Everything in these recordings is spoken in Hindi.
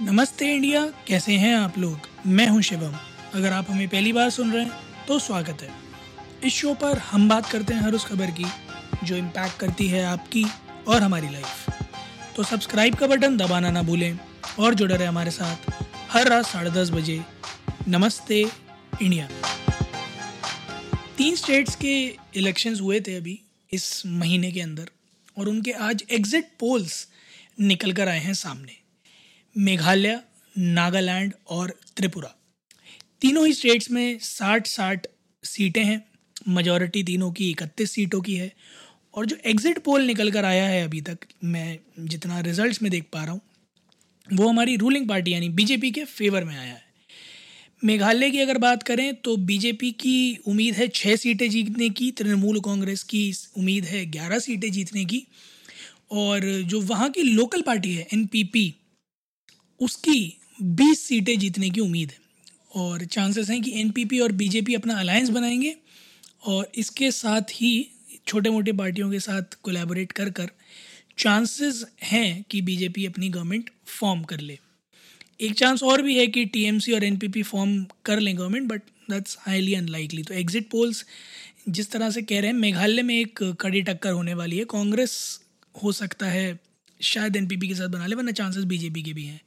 नमस्ते इंडिया, कैसे हैं आप लोग? मैं हूँ शिवम। अगर आप हमें पहली बार सुन रहे हैं तो स्वागत है। इस शो पर हम बात करते हैं हर उस खबर की, जो इम्पैक्ट करती है आपकी और हमारी लाइफ तो सब्सक्राइब का बटन दबाना ना भूलें और जुड़े रहे हमारे साथ हर रात साढ़े दस बजे। नमस्ते इंडिया। तीन स्टेट्स के इलेक्शंस हुए थे अभी, इस महीने के अंदर, और उनके आज एग्जिट पोल्स निकल कर आए हैं सामने। मेघालय, नागालैंड और त्रिपुरा। तीनों ही स्टेट्स में साठ साठ सीटें हैं। मजॉरिटी तीनों की इकतीस सीटों की है। और जो एग्ज़िट पोल निकल कर आया है अभी तक, मैं जितना रिजल्ट्स में देख पा रहा हूँ, वो हमारी रूलिंग पार्टी यानी बीजेपी के फेवर में आया है। मेघालय की अगर बात करें तो बीजेपी की उम्मीद है छः सीटें जीतने की, तृणमूल कांग्रेस की उम्मीद है ग्यारह सीटें जीतने की। और जो वहाँ की लोकल पार्टी है एनपीपी उसकी बीस सीटें जीतने की उम्मीद है। और चांसेस हैं कि एनपीपी और बीजेपी अपना अलायंस बनाएँगे और इसके साथ ही छोटे मोटे पार्टियों के साथ कोलैबोरेट कर कर चांसेस हैं कि बीजेपी अपनी गवर्नमेंट फॉर्म कर ले। एक चांस और भी है कि टीएमसी और एनपीपी फॉर्म कर लें government but that's highly unlikely तो एग्जिट पोल्स जिस तरह से कह रहे हैं, मेघालय में एक कड़ी टक्कर होने वाली है। कांग्रेस हो सकता है शायद एनपीपी के साथ बना ले, वरना चांसेस बीजेपी के भी हैं।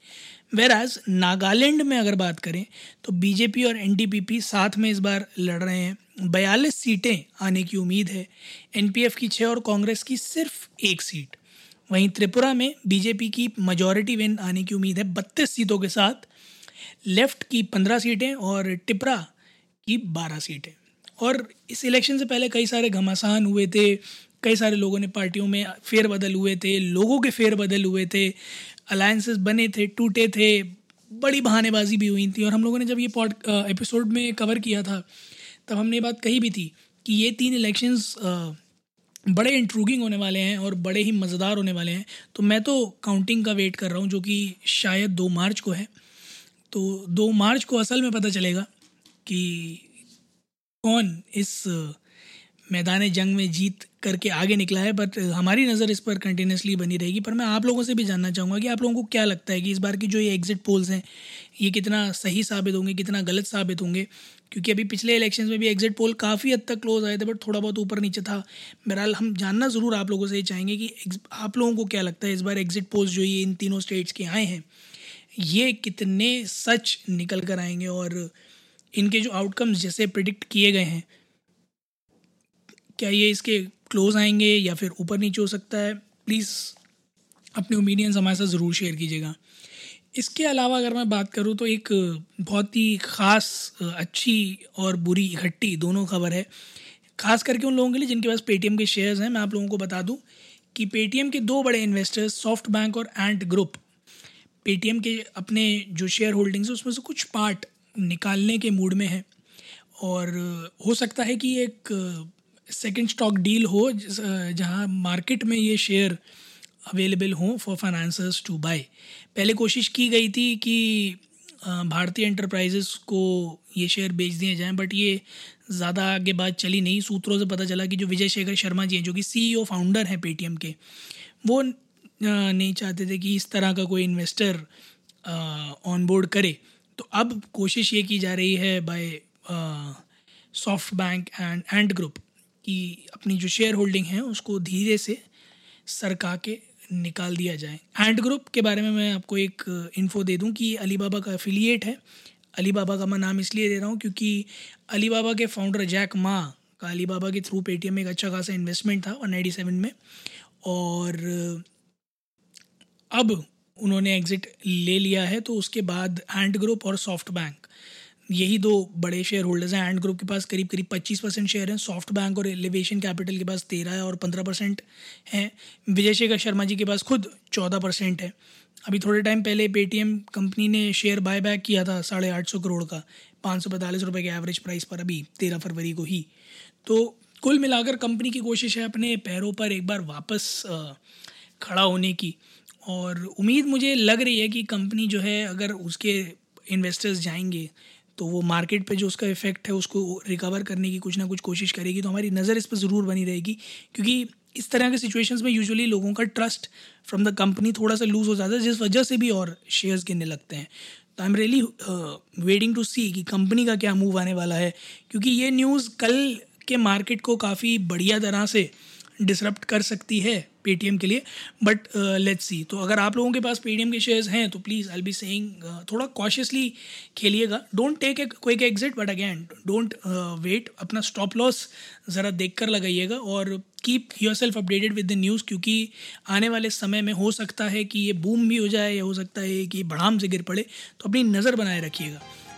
वेर एज नागालैंड में अगर बात करें तो बीजेपी और एन साथ में इस बार लड़ रहे हैं। बयालीस सीटें आने की उम्मीद है। एनपीएफ की छः और कांग्रेस की सिर्फ़ एक सीट। वहीं त्रिपुरा में बीजेपी की मजॉरिटी विन आने की उम्मीद है बत्तीस सीटों के साथ। लेफ़्ट की पंद्रह सीटें और टिपरा की बारह सीटें। और इस इलेक्शन से पहले कई सारे घमासान हुए थे। कई सारे लोगों ने पार्टियों में फेरबदल हुए थे, लोगों के फेरबदल हुए थे अलायंसेस बने थे, टूटे थे, बड़ी बहानेबाजी भी हुई थी। और हम लोगों ने जब ये पॉड एपिसोड में कवर किया था, तब हमने ये बात कही भी थी कि ये तीन इलेक्शंस बड़े इंट्रूगिंग होने वाले हैं और बड़े ही मज़ेदार होने वाले हैं। तो मैं तो काउंटिंग का वेट कर रहा हूँ, जो कि शायद दो मार्च को है। तो दो मार्च को असल में पता चलेगा कि कौन इस मैदान जंग में जीत करके आगे निकला है बट हमारी नज़र इस पर कंटिन्यूसली बनी रहेगी। पर मैं आप लोगों से भी जानना चाहूँगा कि आप लोगों को क्या लगता है कि इस बार की जो ये एग्जिट पोल्स हैं, ये कितना सही साबित होंगे, कितना गलत साबित होंगे? क्योंकि अभी पिछले इलेक्शन में भी एग्जिट पोल काफ़ी हद तक क्लोज आए थे बट थोड़ा बहुत ऊपर नीचे था। बहरहाल, हम जानना ज़रूर आप लोगों से ये चाहेंगे कि आप लोगों को क्या लगता है इस बार एग्जिट पोल्स जो ये इन तीनों स्टेट्स के आए हैं, ये कितने सच निकल कर आएँगे? और इनके जो आउटकम्स जैसे प्रिडिक्ट किए गए हैं क्या ये इसके क्लोज आएँगे या फिर ऊपर नीचे हो सकता है? प्लीज़ अपने ओपिनियंस हमारे साथ ज़रूर शेयर कीजिएगा। इसके अलावा अगर मैं बात करूँ तो एक, बहुत ही ख़ास, अच्छी और बुरी इकट्ठी दोनों खबर है। ख़ास करके उन लोगों के लिए जिनके पास पेटीएम के शेयर्स हैं, मैं आप लोगों को बता दूँ कि पेटीएम के दो बड़े इन्वेस्टर्स सॉफ्ट बैंक और एंट ग्रुप पेटीएम के अपने जो शेयर होल्डिंग्स हैं, उसमें से कुछ पार्ट निकालने के मूड में है। और, हो सकता है कि एक सेकंड स्टॉक डील हो जहाँ मार्केट में ये शेयर अवेलेबल हों फॉर फाइनेंसर्स टू बाय पहले कोशिश की गई थी कि भारतीय एंटरप्राइजेस को ये शेयर बेच दिए जाएँ बट ये ज़्यादा आगे बात चली नहीं। सूत्रों से पता चला कि जो विजय शेखर शर्मा जी हैं, जो कि सीईओ फाउंडर हैं पेटीएम के, वो नहीं चाहते थे कि इस तरह का कोई इन्वेस्टर ऑन बोर्ड करे। तो अब कोशिश ये की जा रही है by SoftBank and Ant Group कि अपनी जो शेयर होल्डिंग है, उसको धीरे से सरका के निकाल दिया जाए। एंड ग्रुप के बारे में मैं आपको एक इन्फो दे दूँ कि अली बाबा का एफिलिएट है। अली बाबा का मैं नाम इसलिए दे रहा हूँ क्योंकि अली बाबा के फाउंडर जैक मा का अली बाबा के थ्रू पेटीएम में एक अच्छा खासा इन्वेस्टमेंट था वन सेवन में। और अब उन्होंने एग्ज़िट ले लिया है तो उसके बाद हैंड ग्रुप और सॉफ्ट बैंक यही दो बड़े शेयर होल्डर्स हैं एंड ग्रुप के पास, करीब करीब पच्चीस परसेंट शेयर हैं सॉफ्ट बैंक और एलिवेशन कैपिटल के पास तेरह और पंद्रह परसेंट हैं, विजय शेखर शर्मा जी के पास खुद चौदह परसेंट है। अभी थोड़े टाइम पहले पेटीएम कंपनी ने शेयर बाय बैक किया था साढ़े आठ सौ करोड़ का, पाँच सौ पैंतालीस रुपये के एवरेज प्राइस पर अभी तेरह फरवरी को ही। तो कुल मिलाकर कंपनी की कोशिश है अपने पैरों पर एक बार वापस खड़ा होने की। और उम्मीद मुझे लग रही है कि कंपनी जो है, अगर उसके इन्वेस्टर्स जाएँगे तो वो मार्केट पे जो उसका इफ़ेक्ट है, उसको रिकवर करने की कुछ ना कुछ कोशिश करेगी तो हमारी नज़र इस पर ज़रूर बनी रहेगी। क्योंकि इस तरह के सिचुएशंस में यूजुअली लोगों का ट्रस्ट फ्रॉम द कंपनी थोड़ा सा लूज़ हो जाता है, जिस वजह से भी और शेयर्स गिरने लगते हैं। तो I am really waiting to see कि कंपनी का क्या मूव आने वाला है। क्योंकि ये न्यूज़ कल के मार्केट को काफ़ी बढ़िया तरह से डिसरप्ट कर सकती है पेटीएम के लिए बट लेट्स सी तो अगर आप लोगों के पास पेटीएम के शेयर्स हैं तो प्लीज़ आई बी सेइंग थोड़ा cautiously खेलिएगा। Don't take a quick exit but again don't wait अपना स्टॉप लॉस ज़रा देख कर लगाइएगा और keep yourself updated with the news क्योंकि आने वाले समय में हो सकता है कि ये बूम भी हो जाए या हो सकता है कि बढ़ाम से गिर पड़े तो अपनी नज़र बनाए रखिएगा।